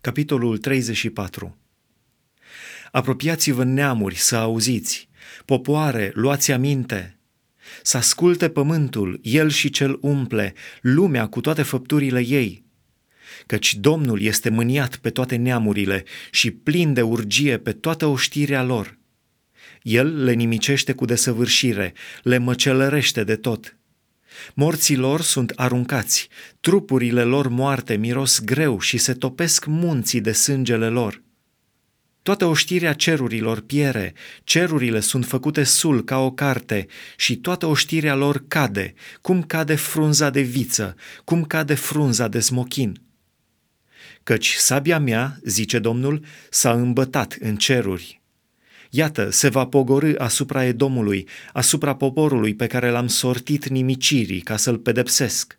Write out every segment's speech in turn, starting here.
Capitolul 34 Apropiați-vă neamuri să auziți, popoare, luați aminte, să asculte pământul, el și cel umple, lumea cu toate făpturile ei, căci Domnul este mâniat pe toate neamurile și plin de urgie pe toată oștirea lor. El le nimicește cu desăvârșire, le măcelărește de tot – Morții lor sunt aruncați, trupurile lor moarte miros greu și se topesc munții de sângele lor. Toată oștirea cerurilor piere, cerurile sunt făcute sul ca o carte și toată oștirea lor cade, cum cade frunza de viță, cum cade frunza de smochin. Căci sabia mea, zice Domnul, s-a îmbătat în ceruri Iată, se va pogorâ asupra Edomului, asupra poporului pe care l-am sortit nimicirii ca să-l pedepsesc.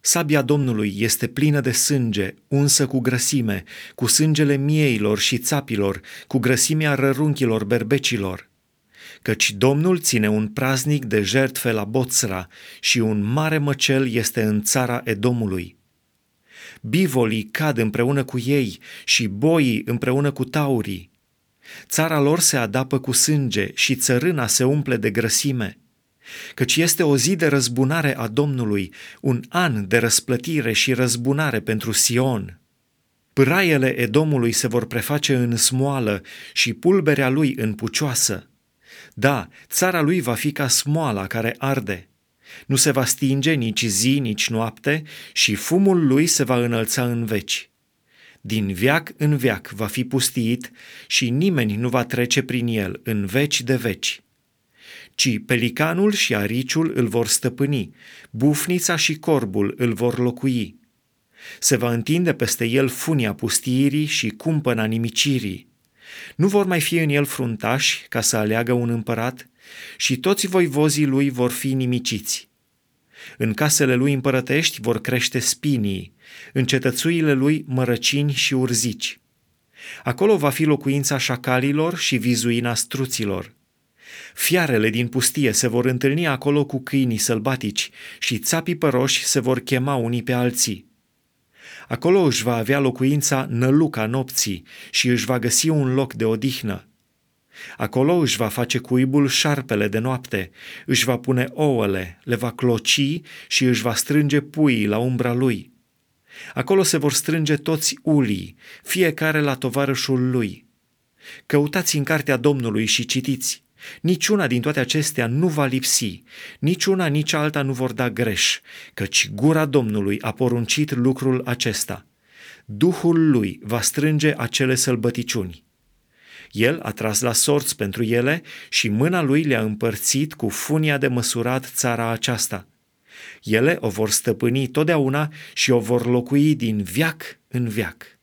Sabia Domnului este plină de sânge, unsă cu grăsime, cu sângele mieilor și țapilor, cu grăsimea rărunchilor berbecilor. Căci Domnul ține un praznic de jertfe la Boțra și un mare măcel este în țara Edomului. Bivolii cad împreună cu ei și boii împreună cu taurii. Țara lor se adapă cu sânge și țărâna se umple de grăsime, căci este o zi de răzbunare a Domnului, un an de răsplătire și răzbunare pentru Sion. Pâraiele Edomului se vor preface în smoală și pulberea lui în pucioasă. Da, țara lui va fi ca smoala care arde. Nu se va stinge nici zi, nici noapte și fumul lui se va înălța în veci din viac în viac va fi pustiit și nimeni nu va trece prin el în veci de veci. Ci pelicanul și ariciul îl vor stăpâni, bufnița și corbul îl vor locui. Se va întinde peste el funia pustiirii și cumpăna nimicirii. Nu vor mai fi în el fruntași ca să aleagă un împărat și toți voivozii lui vor fi nimiciți în casele lui împărătești vor crește spinii, în cetățuile lui mărăcini și urzici. Acolo va fi locuința șacalilor și vizuina struților. Fiarele din pustie se vor întâlni acolo cu câinii sălbatici și țapii păroși se vor chema unii pe alții. Acolo își va avea locuința năluca nopții și își va găsi un loc de odihnă. Acolo își va face cuibul șarpele de noapte, își va pune ouăle, le va cloci și își va strânge puii la umbra lui. Acolo se vor strânge toți ulii, fiecare la tovarășul lui. Căutați în cartea Domnului și citiți. Niciuna din toate acestea nu va lipsi, niciuna nici alta nu vor da greș, căci gura Domnului a poruncit lucrul acesta. Duhul lui va strânge acele sălbăticiuni. El a tras la sorți pentru ele și mâna lui le-a împărțit cu funia de măsurat țara aceasta. Ele o vor stăpâni totdeauna și o vor locui din viac în viac.